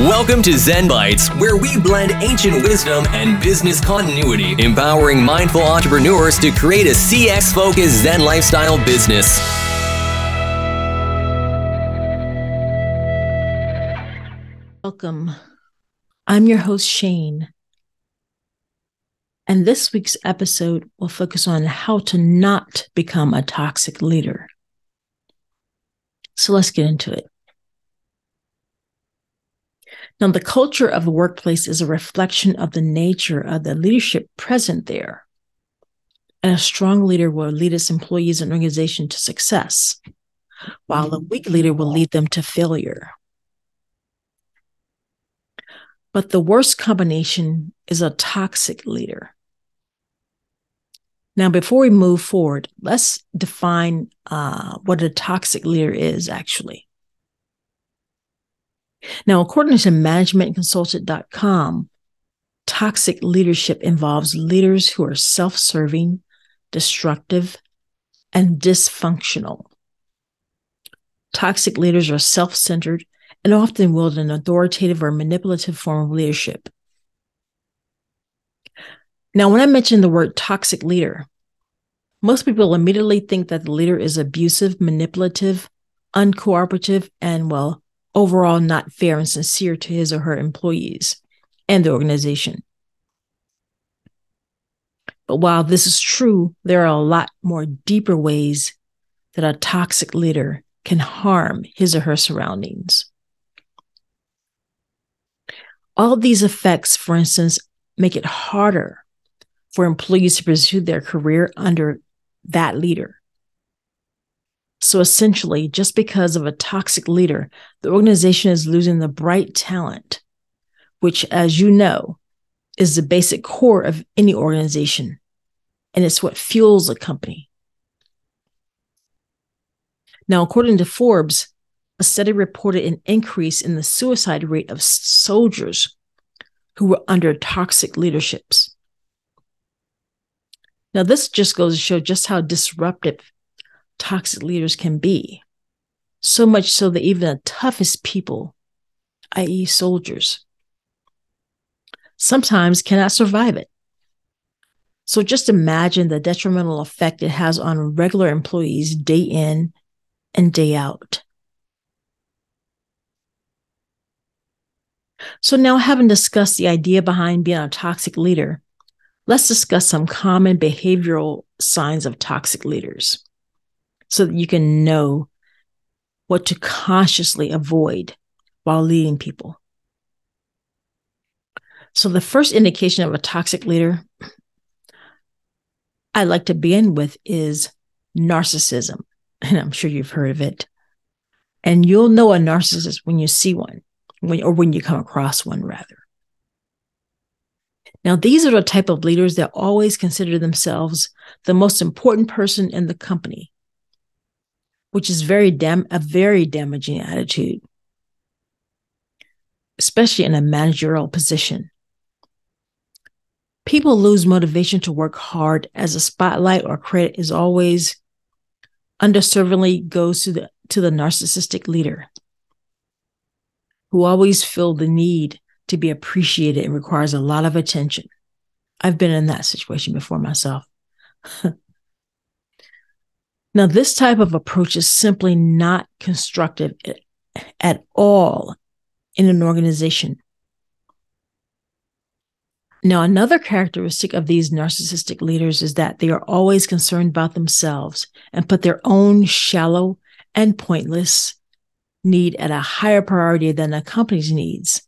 Welcome to Zen Bites, where we blend ancient wisdom and business continuity, empowering mindful entrepreneurs to create a CX focused Zen lifestyle business. Welcome. I'm your host, Shayn. And this week's episode will focus on how to not become a toxic leader. So let's get into it. Now, the culture of a workplace is a reflection of the nature of the leadership present there. And a strong leader will lead its employees and organization to success, while a weak leader will lead them to failure. But the worst combination is a toxic leader. Now, before we move forward, let's define uh, what a toxic leader is actually. Now, according to managementconsultant.com, toxic leadership involves leaders who are self serving, destructive, and dysfunctional. Toxic leaders are self centered and often wield an authoritative or manipulative form of leadership. Now, when I mention the word toxic leader, most people immediately think that the leader is abusive, manipulative, uncooperative, and, well, overall not fair and sincere to his or her employees and the organization. But while this is true, there are a lot more deeper ways that a toxic leader can harm his or her surroundings. All these effects, for instance, make it harder for employees to pursue their career under that leader. So essentially, just because of a toxic leader, the organization is losing the bright talent, which, as you know, is the basic core of any organization. And it's what fuels a company. Now, according to Forbes, a study reported an increase in the suicide rate of soldiers who were under toxic leaderships. Now, this just goes to show just how disruptive toxic leaders can be. So much so that even the toughest people, i.e., soldiers, sometimes cannot survive it. So just imagine the detrimental effect it has on regular employees day in and day out. So, now having discussed the idea behind being a toxic leader, let's discuss some common behavioral signs of toxic leaders so that you can know what to consciously avoid while leading people. So, the first indication of a toxic leader I like to begin with is narcissism. And I'm sure you've heard of it. And you'll know a narcissist when you see one, when, or when you come across one, rather. Now, these are the type of leaders that always consider themselves the most important person in the company which is very dam- a very damaging attitude, especially in a managerial position. People lose motivation to work hard as a spotlight or credit is always underservingly goes to the to the narcissistic leader who always feel the need to be appreciated and requires a lot of attention. I've been in that situation before myself. Now, this type of approach is simply not constructive at all in an organization. Now, another characteristic of these narcissistic leaders is that they are always concerned about themselves and put their own shallow and pointless need at a higher priority than the company's needs.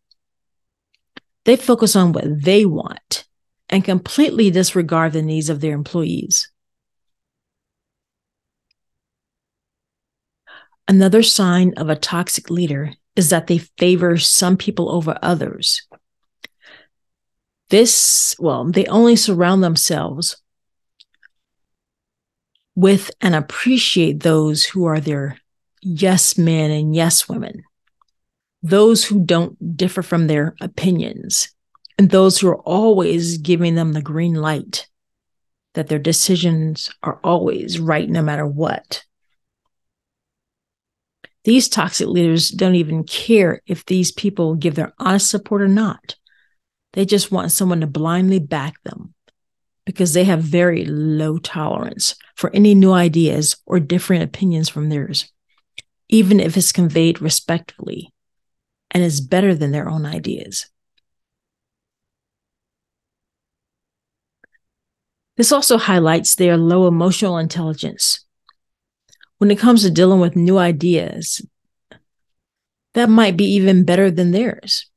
They focus on what they want and completely disregard the needs of their employees. Another sign of a toxic leader is that they favor some people over others. This, well, they only surround themselves with and appreciate those who are their yes men and yes women, those who don't differ from their opinions, and those who are always giving them the green light that their decisions are always right no matter what. These toxic leaders don't even care if these people give their honest support or not. They just want someone to blindly back them because they have very low tolerance for any new ideas or different opinions from theirs, even if it's conveyed respectfully and is better than their own ideas. This also highlights their low emotional intelligence. When it comes to dealing with new ideas, that might be even better than theirs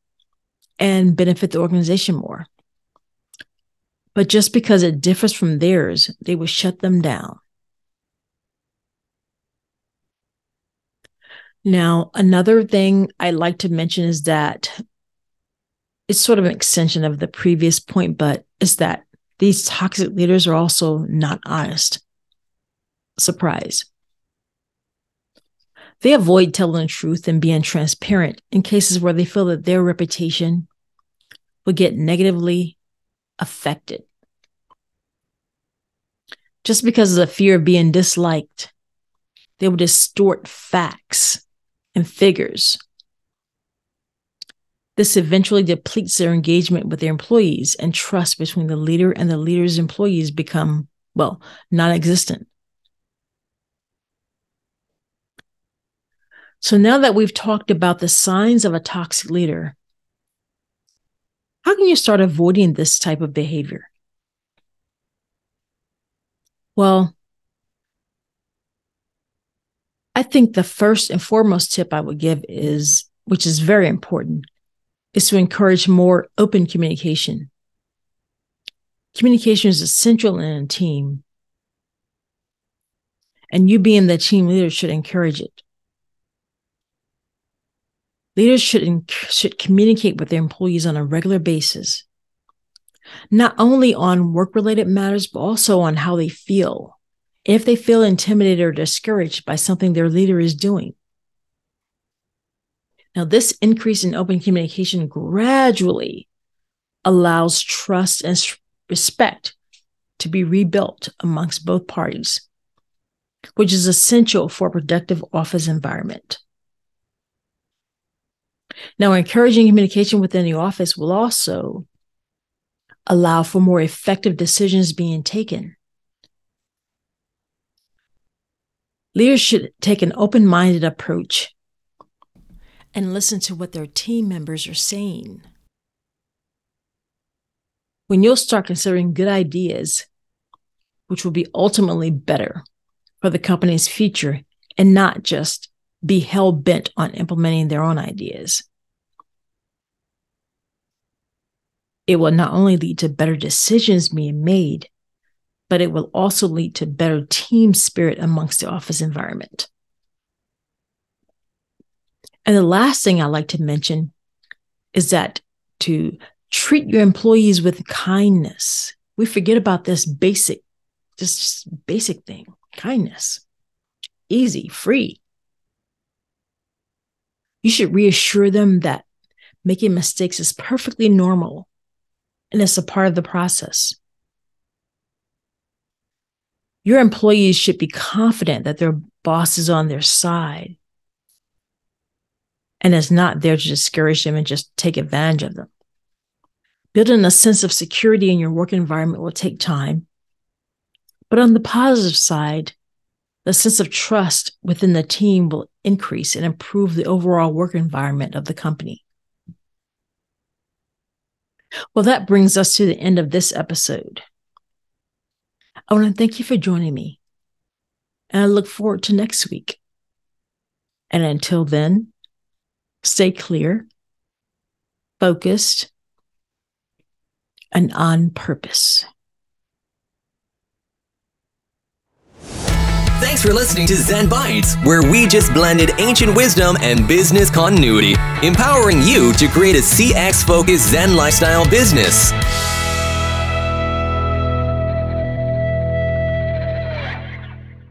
and benefit the organization more. But just because it differs from theirs, they will shut them down. Now, another thing I like to mention is that it's sort of an extension of the previous point, but is that these toxic leaders are also not honest. Surprise. They avoid telling the truth and being transparent in cases where they feel that their reputation will get negatively affected. Just because of the fear of being disliked, they will distort facts and figures. This eventually depletes their engagement with their employees, and trust between the leader and the leader's employees become, well, non So now that we've talked about the signs of a toxic leader, how can you start avoiding this type of behavior? Well, I think the first and foremost tip I would give is, which is very important, is to encourage more open communication. Communication is essential in a team, and you being the team leader should encourage it. Leaders should, should communicate with their employees on a regular basis, not only on work related matters, but also on how they feel. If they feel intimidated or discouraged by something their leader is doing. Now, this increase in open communication gradually allows trust and respect to be rebuilt amongst both parties, which is essential for a productive office environment. Now, encouraging communication within the office will also allow for more effective decisions being taken. Leaders should take an open minded approach and listen to what their team members are saying. When you'll start considering good ideas, which will be ultimately better for the company's future and not just be hell bent on implementing their own ideas. It will not only lead to better decisions being made, but it will also lead to better team spirit amongst the office environment. And the last thing I like to mention is that to treat your employees with kindness. We forget about this basic, just basic thing kindness. Easy, free. You should reassure them that making mistakes is perfectly normal and it's a part of the process. Your employees should be confident that their boss is on their side and is not there to discourage them and just take advantage of them. Building a sense of security in your work environment will take time. But on the positive side, the sense of trust within the team will increase and improve the overall work environment of the company. Well, that brings us to the end of this episode. I want to thank you for joining me, and I look forward to next week. And until then, stay clear, focused, and on purpose. For listening to Zen Bites, where we just blended ancient wisdom and business continuity, empowering you to create a CX focused Zen lifestyle business.